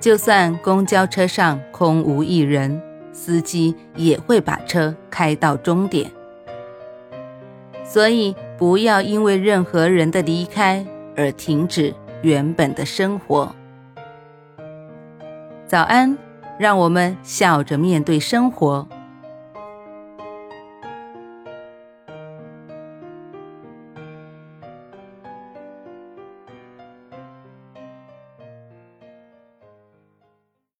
就算公交车上空无一人，司机也会把车开到终点。所以，不要因为任何人的离开而停止原本的生活。早安，让我们笑着面对生活，